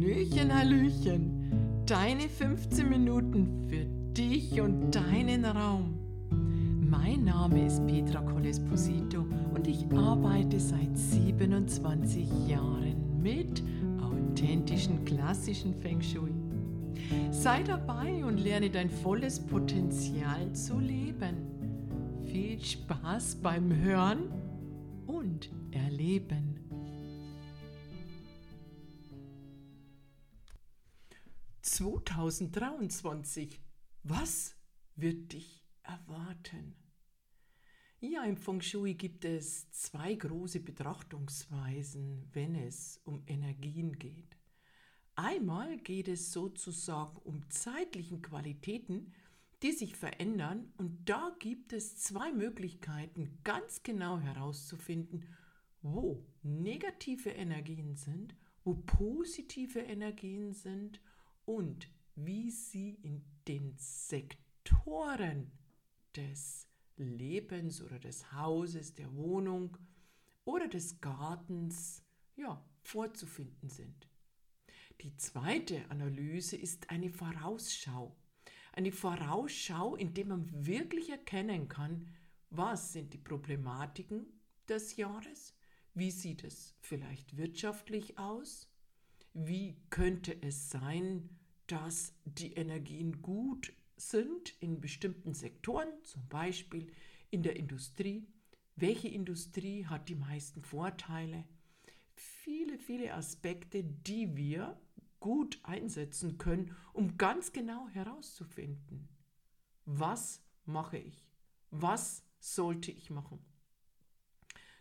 Hallöchen, Hallöchen. Deine 15 Minuten für dich und deinen Raum. Mein Name ist Petra Colesposito und ich arbeite seit 27 Jahren mit authentischen klassischen Feng Shui. Sei dabei und lerne dein volles Potenzial zu leben. Viel Spaß beim Hören und Erleben. 2023. Was wird dich erwarten? Ja, im Feng Shui gibt es zwei große Betrachtungsweisen, wenn es um Energien geht. Einmal geht es sozusagen um zeitlichen Qualitäten, die sich verändern und da gibt es zwei Möglichkeiten, ganz genau herauszufinden, wo negative Energien sind, wo positive Energien sind und wie sie in den Sektoren des Lebens oder des Hauses, der Wohnung oder des Gartens ja, vorzufinden sind. Die zweite Analyse ist eine Vorausschau. Eine Vorausschau, in der man wirklich erkennen kann, was sind die Problematiken des Jahres, wie sieht es vielleicht wirtschaftlich aus, wie könnte es sein, dass die Energien gut sind in bestimmten Sektoren, zum Beispiel in der Industrie. Welche Industrie hat die meisten Vorteile? Viele, viele Aspekte, die wir gut einsetzen können, um ganz genau herauszufinden, was mache ich? Was sollte ich machen?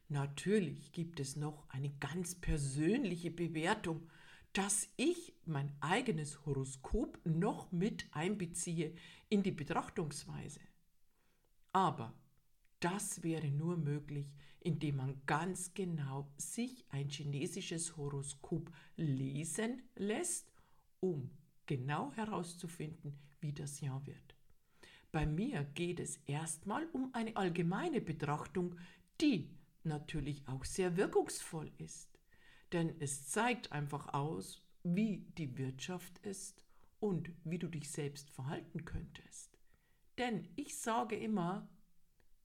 Natürlich gibt es noch eine ganz persönliche Bewertung dass ich mein eigenes Horoskop noch mit einbeziehe in die Betrachtungsweise. Aber das wäre nur möglich, indem man ganz genau sich ein chinesisches Horoskop lesen lässt, um genau herauszufinden, wie das Jahr wird. Bei mir geht es erstmal um eine allgemeine Betrachtung, die natürlich auch sehr wirkungsvoll ist denn es zeigt einfach aus, wie die Wirtschaft ist und wie du dich selbst verhalten könntest. Denn ich sage immer,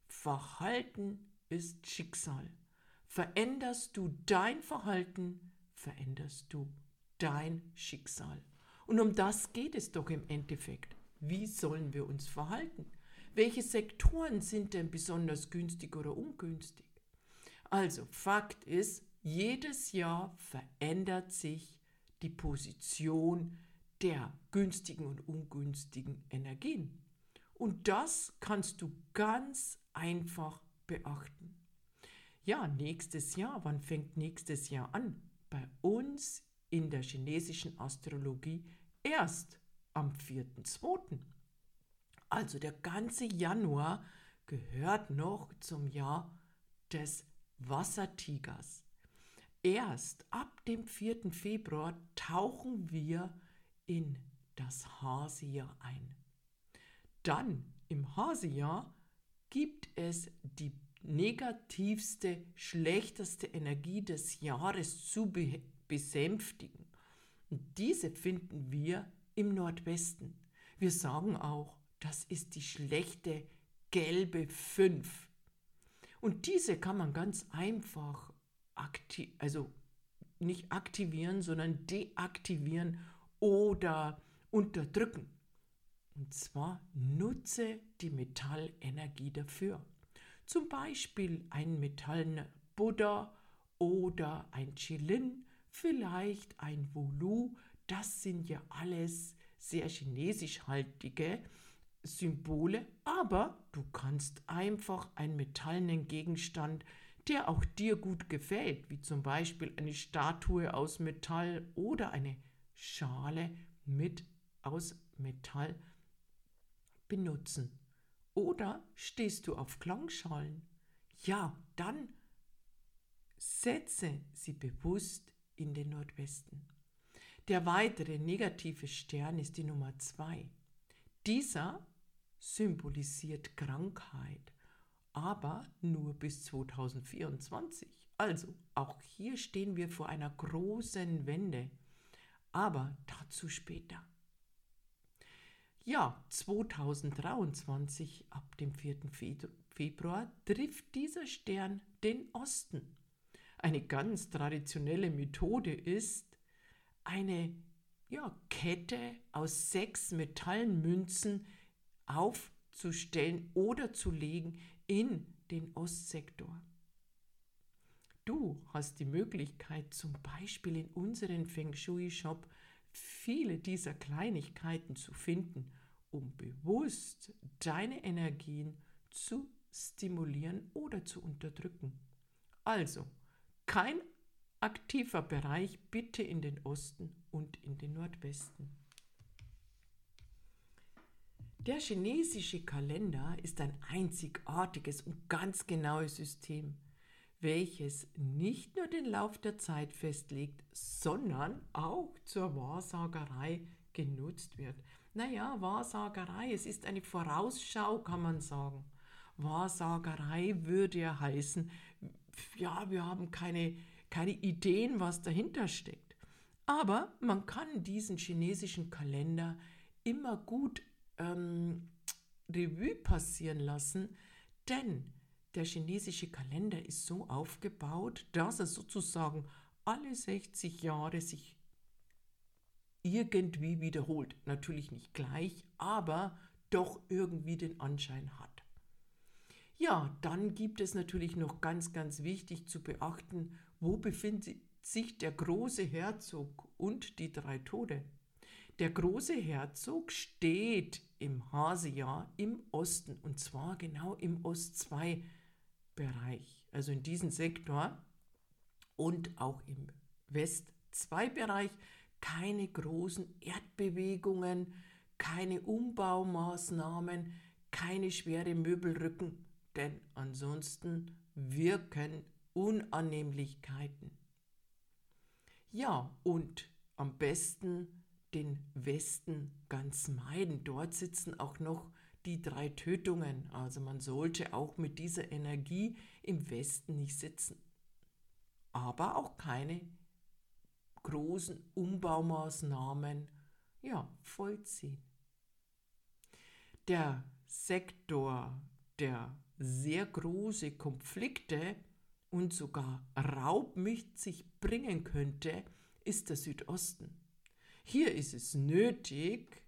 Verhalten ist Schicksal. Veränderst du dein Verhalten, veränderst du dein Schicksal. Und um das geht es doch im Endeffekt. Wie sollen wir uns verhalten? Welche Sektoren sind denn besonders günstig oder ungünstig? Also Fakt ist, jedes Jahr verändert sich die Position der günstigen und ungünstigen Energien. Und das kannst du ganz einfach beachten. Ja, nächstes Jahr, wann fängt nächstes Jahr an? Bei uns in der chinesischen Astrologie erst am 4.2. Also der ganze Januar gehört noch zum Jahr des Wassertigers. Erst ab dem 4. Februar tauchen wir in das Hasejahr ein. Dann im Hasejahr gibt es die negativste, schlechteste Energie des Jahres zu be besänftigen. Und diese finden wir im Nordwesten. Wir sagen auch, das ist die schlechte gelbe 5. Und diese kann man ganz einfach aktiv, also nicht aktivieren, sondern deaktivieren oder unterdrücken. Und zwar nutze die Metallenergie dafür. Zum Beispiel ein metallener Buddha oder ein Chilin, vielleicht ein Volu. Das sind ja alles sehr chinesisch haltige Symbole, aber du kannst einfach einen metallenen Gegenstand der auch dir gut gefällt, wie zum Beispiel eine Statue aus Metall oder eine Schale mit aus Metall benutzen. Oder stehst du auf Klangschalen? Ja, dann setze sie bewusst in den Nordwesten. Der weitere negative Stern ist die Nummer zwei. Dieser symbolisiert Krankheit aber nur bis 2024. Also, auch hier stehen wir vor einer großen Wende. Aber dazu später. Ja, 2023, ab dem 4. Februar, trifft dieser Stern den Osten. Eine ganz traditionelle Methode ist, eine ja, Kette aus sechs Metallmünzen aufzustellen oder zu legen in den Ostsektor. Du hast die Möglichkeit, zum Beispiel in unserem Feng Shui Shop viele dieser Kleinigkeiten zu finden, um bewusst deine Energien zu stimulieren oder zu unterdrücken. Also, kein aktiver Bereich bitte in den Osten und in den Nordwesten. Der chinesische Kalender ist ein einzigartiges und ganz genaues System welches nicht nur den Lauf der Zeit festlegt, sondern auch zur Wahrsagerei genutzt wird. Naja, Wahrsagerei, es ist eine Vorausschau, kann man sagen. Wahrsagerei würde ja heißen, ja, wir haben keine, keine Ideen, was dahinter steckt. Aber man kann diesen chinesischen Kalender immer gut ähm, Revue passieren lassen, denn der chinesische Kalender ist so aufgebaut, dass er sozusagen alle 60 Jahre sich irgendwie wiederholt. Natürlich nicht gleich, aber doch irgendwie den Anschein hat. Ja, dann gibt es natürlich noch ganz, ganz wichtig zu beachten, wo befindet sich der große Herzog und die drei Tode. Der große Herzog steht im Hasejahr im Osten und zwar genau im Ost 2 Bereich, also in diesem Sektor und auch im West-2-Bereich keine großen Erdbewegungen, keine Umbaumaßnahmen, keine schwere Möbelrücken, denn ansonsten wirken Unannehmlichkeiten. Ja, und am besten den Westen ganz meiden. Dort sitzen auch noch die drei Tötungen. Also man sollte auch mit dieser Energie im Westen nicht sitzen. Aber auch keine großen Umbaumaßnahmen ja, vollziehen. Der Sektor, der sehr große Konflikte und sogar Raub mit sich bringen könnte, ist der Südosten. Hier ist es nötig,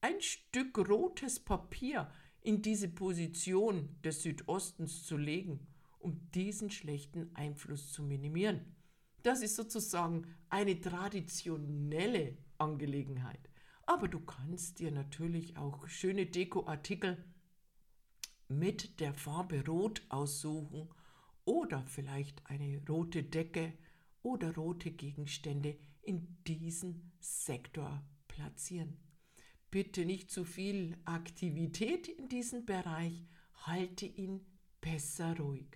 ein Stück rotes Papier in diese Position des Südostens zu legen, um diesen schlechten Einfluss zu minimieren. Das ist sozusagen eine traditionelle Angelegenheit. Aber du kannst dir natürlich auch schöne Dekoartikel mit der Farbe Rot aussuchen oder vielleicht eine rote Decke oder rote Gegenstände in diesen Sektor platzieren. Bitte nicht zu viel Aktivität in diesem Bereich, halte ihn besser ruhig.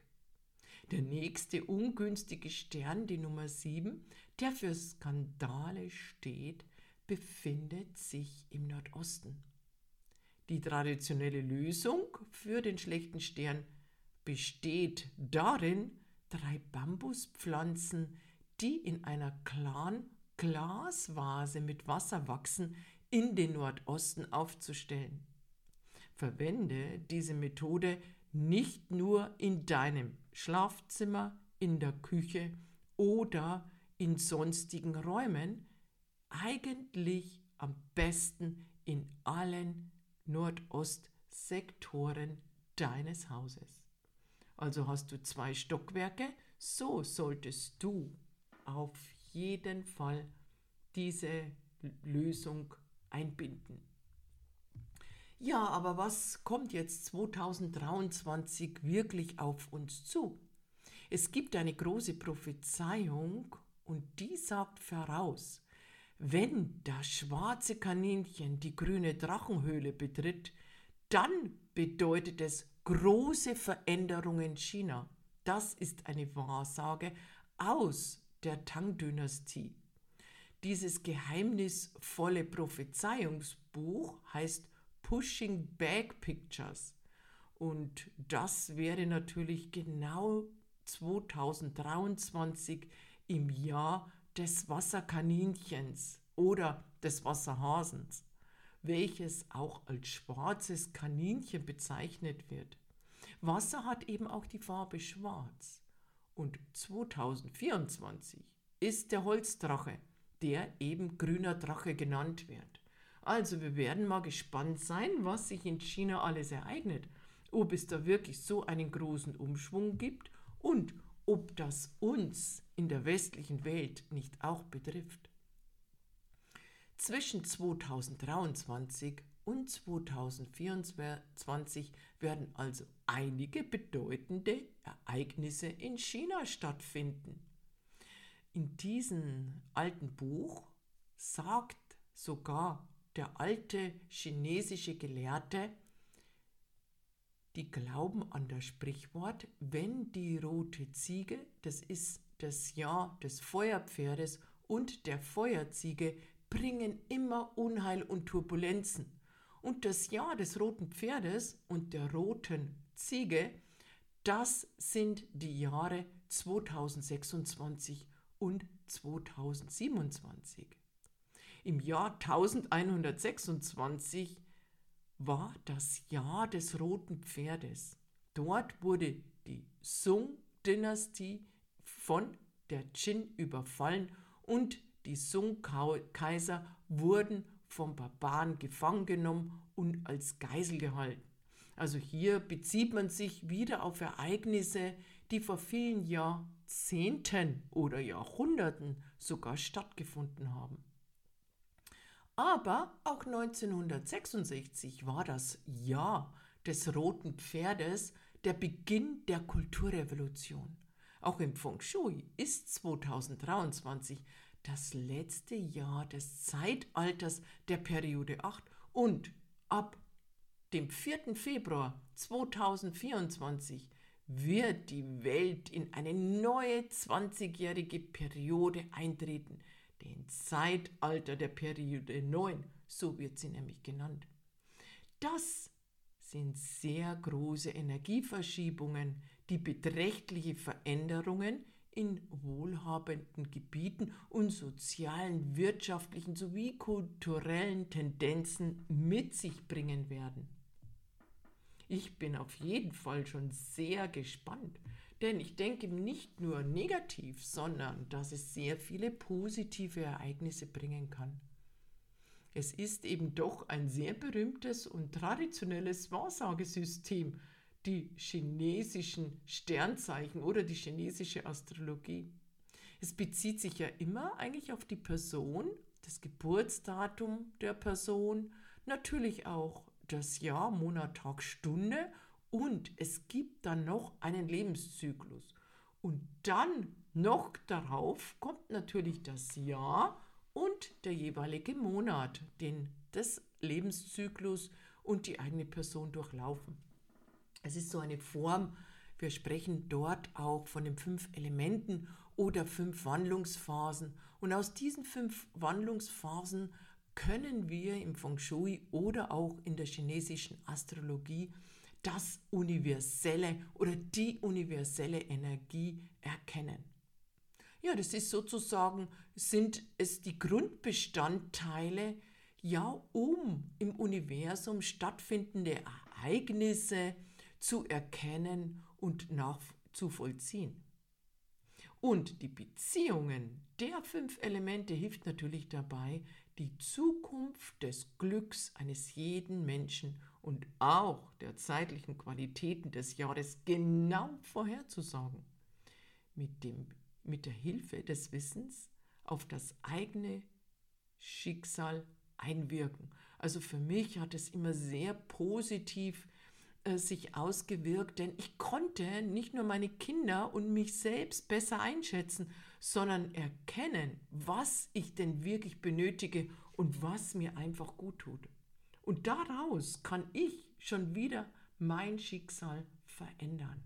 Der nächste ungünstige Stern, die Nummer 7, der für Skandale steht, befindet sich im Nordosten. Die traditionelle Lösung für den schlechten Stern besteht darin, drei Bambuspflanzen, die in einer klaren Glasvase mit Wasser wachsen, in den Nordosten aufzustellen. Verwende diese Methode nicht nur in deinem Schlafzimmer, in der Küche oder in sonstigen Räumen, eigentlich am besten in allen Nordostsektoren deines Hauses. Also hast du zwei Stockwerke, so solltest du auf jeden Fall diese Lösung einbinden. Ja, aber was kommt jetzt 2023 wirklich auf uns zu? Es gibt eine große Prophezeiung und die sagt voraus, wenn das schwarze Kaninchen die grüne Drachenhöhle betritt, dann bedeutet es große Veränderungen in China. Das ist eine Wahrsage aus der Tang-Dynastie. Dieses geheimnisvolle Prophezeiungsbuch heißt Pushing Back Pictures. Und das wäre natürlich genau 2023 im Jahr des Wasserkaninchens oder des Wasserhasens, welches auch als schwarzes Kaninchen bezeichnet wird. Wasser hat eben auch die Farbe schwarz. Und 2024 ist der Holzdrache, der eben grüner Drache genannt wird. Also wir werden mal gespannt sein, was sich in China alles ereignet, ob es da wirklich so einen großen Umschwung gibt und ob das uns in der westlichen Welt nicht auch betrifft. Zwischen 2023 und 2024 werden also einige bedeutende Ereignisse in China stattfinden. In diesem alten Buch sagt sogar der alte chinesische Gelehrte, die glauben an das Sprichwort, wenn die rote Ziege, das ist das Jahr des Feuerpferdes und der Feuerziege, bringen immer Unheil und Turbulenzen. Und das Jahr des roten Pferdes und der roten Ziege, das sind die Jahre 2026 und 2027. Im Jahr 1126 war das Jahr des roten Pferdes. Dort wurde die Sung-Dynastie von der Qin überfallen und die Sung-Kaiser wurden vom Barbaren gefangen genommen und als Geisel gehalten. Also hier bezieht man sich wieder auf Ereignisse, die vor vielen Jahrzehnten oder Jahrhunderten sogar stattgefunden haben. Aber auch 1966 war das Jahr des roten Pferdes der Beginn der Kulturrevolution. Auch im Feng Shui ist 2023 das letzte Jahr des Zeitalters der Periode 8 und ab dem 4. Februar 2024 wird die Welt in eine neue 20-jährige Periode eintreten, den Zeitalter der Periode 9, so wird sie nämlich genannt. Das sind sehr große Energieverschiebungen, die beträchtliche Veränderungen in wohlhabenden Gebieten und sozialen, wirtschaftlichen sowie kulturellen Tendenzen mit sich bringen werden. Ich bin auf jeden Fall schon sehr gespannt, denn ich denke nicht nur negativ, sondern dass es sehr viele positive Ereignisse bringen kann. Es ist eben doch ein sehr berühmtes und traditionelles Wahrsagesystem, die chinesischen Sternzeichen oder die chinesische Astrologie. Es bezieht sich ja immer eigentlich auf die Person, das Geburtsdatum der Person, natürlich auch das Jahr, Monat, Tag, Stunde und es gibt dann noch einen Lebenszyklus. Und dann noch darauf kommt natürlich das Jahr und der jeweilige Monat, den das Lebenszyklus und die eigene Person durchlaufen. Es ist so eine Form, wir sprechen dort auch von den fünf Elementen oder fünf Wandlungsphasen. Und aus diesen fünf Wandlungsphasen können wir im Feng Shui oder auch in der chinesischen Astrologie das universelle oder die universelle Energie erkennen. Ja, das ist sozusagen, sind es die Grundbestandteile, ja, um im Universum stattfindende Ereignisse zu erkennen und nachzuvollziehen. Und die Beziehungen der fünf Elemente hilft natürlich dabei, die Zukunft des Glücks eines jeden Menschen und auch der zeitlichen Qualitäten des Jahres genau vorherzusagen. Mit, dem, mit der Hilfe des Wissens auf das eigene Schicksal einwirken. Also für mich hat es immer sehr positiv äh, sich ausgewirkt, denn ich konnte nicht nur meine Kinder und mich selbst besser einschätzen, sondern erkennen, was ich denn wirklich benötige und was mir einfach gut tut. Und daraus kann ich schon wieder mein Schicksal verändern.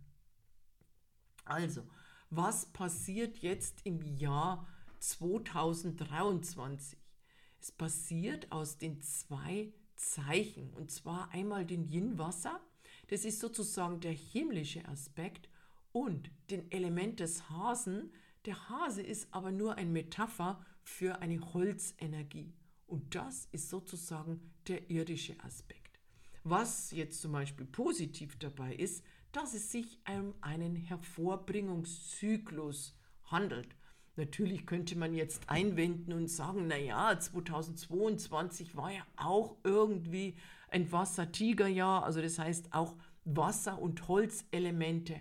Also, was passiert jetzt im Jahr 2023? Es passiert aus den zwei Zeichen, und zwar einmal den Yin-Wasser, das ist sozusagen der himmlische Aspekt, und den Element des Hasen. Der Hase ist aber nur ein Metapher für eine Holzenergie. Und das ist sozusagen der irdische Aspekt. Was jetzt zum Beispiel positiv dabei ist, dass es sich um einen Hervorbringungszyklus handelt. Natürlich könnte man jetzt einwenden und sagen, naja, 2022 war ja auch irgendwie ein Wassertigerjahr, also das heißt auch Wasser- und Holzelemente.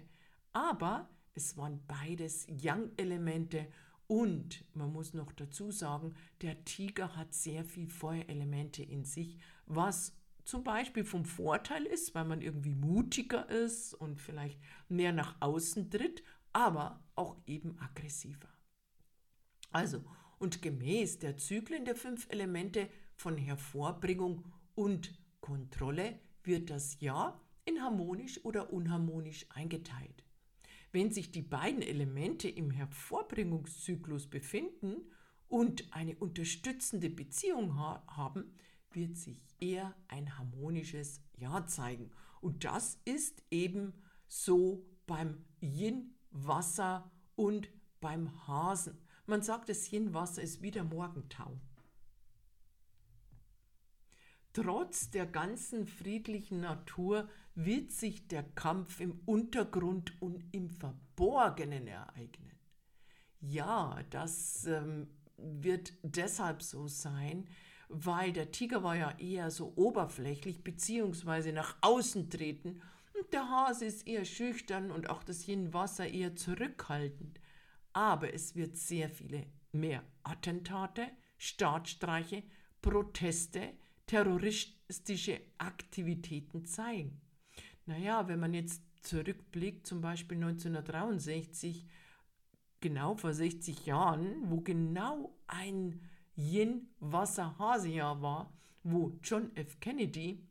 Aber es waren beides Yang-Elemente und man muss noch dazu sagen, der Tiger hat sehr viel Feuerelemente in sich, was zum Beispiel vom Vorteil ist, weil man irgendwie mutiger ist und vielleicht mehr nach außen tritt, aber auch eben aggressiver. Also, und gemäß der Zyklen der fünf Elemente von Hervorbringung und Kontrolle wird das Jahr in harmonisch oder unharmonisch eingeteilt. Wenn sich die beiden Elemente im Hervorbringungszyklus befinden und eine unterstützende Beziehung ha haben, wird sich eher ein harmonisches Jahr zeigen. Und das ist eben so beim Yin, Wasser und beim Hasen. Man sagt, das Yin-Wasser ist wie der Morgentau. Trotz der ganzen friedlichen Natur wird sich der Kampf im Untergrund und im Verborgenen ereignen. Ja, das ähm, wird deshalb so sein, weil der Tiger war ja eher so oberflächlich beziehungsweise nach außen treten und der Hase ist eher schüchtern und auch das Yin-Wasser eher zurückhaltend aber es wird sehr viele mehr Attentate, Staatsstreiche, Proteste, terroristische Aktivitäten zeigen. Naja, wenn man jetzt zurückblickt, zum Beispiel 1963, genau vor 60 Jahren, wo genau ein Yin-Wasser-Hase-Jahr war, wo John F. Kennedy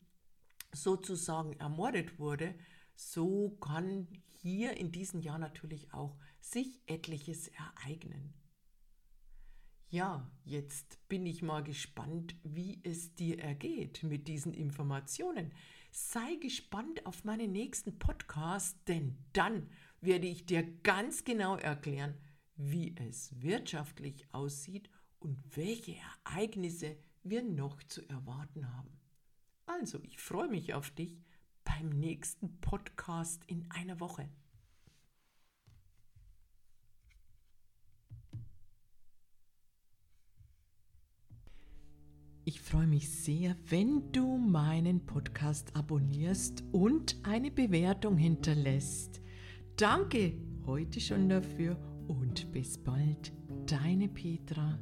sozusagen ermordet wurde, so kann hier in diesem Jahr natürlich auch sich etliches ereignen. Ja, jetzt bin ich mal gespannt, wie es dir ergeht mit diesen Informationen. Sei gespannt auf meinen nächsten Podcast, denn dann werde ich dir ganz genau erklären, wie es wirtschaftlich aussieht und welche Ereignisse wir noch zu erwarten haben. Also, ich freue mich auf dich beim nächsten Podcast in einer Woche. Ich freue mich sehr, wenn du meinen Podcast abonnierst und eine Bewertung hinterlässt. Danke heute schon dafür und bis bald, deine Petra.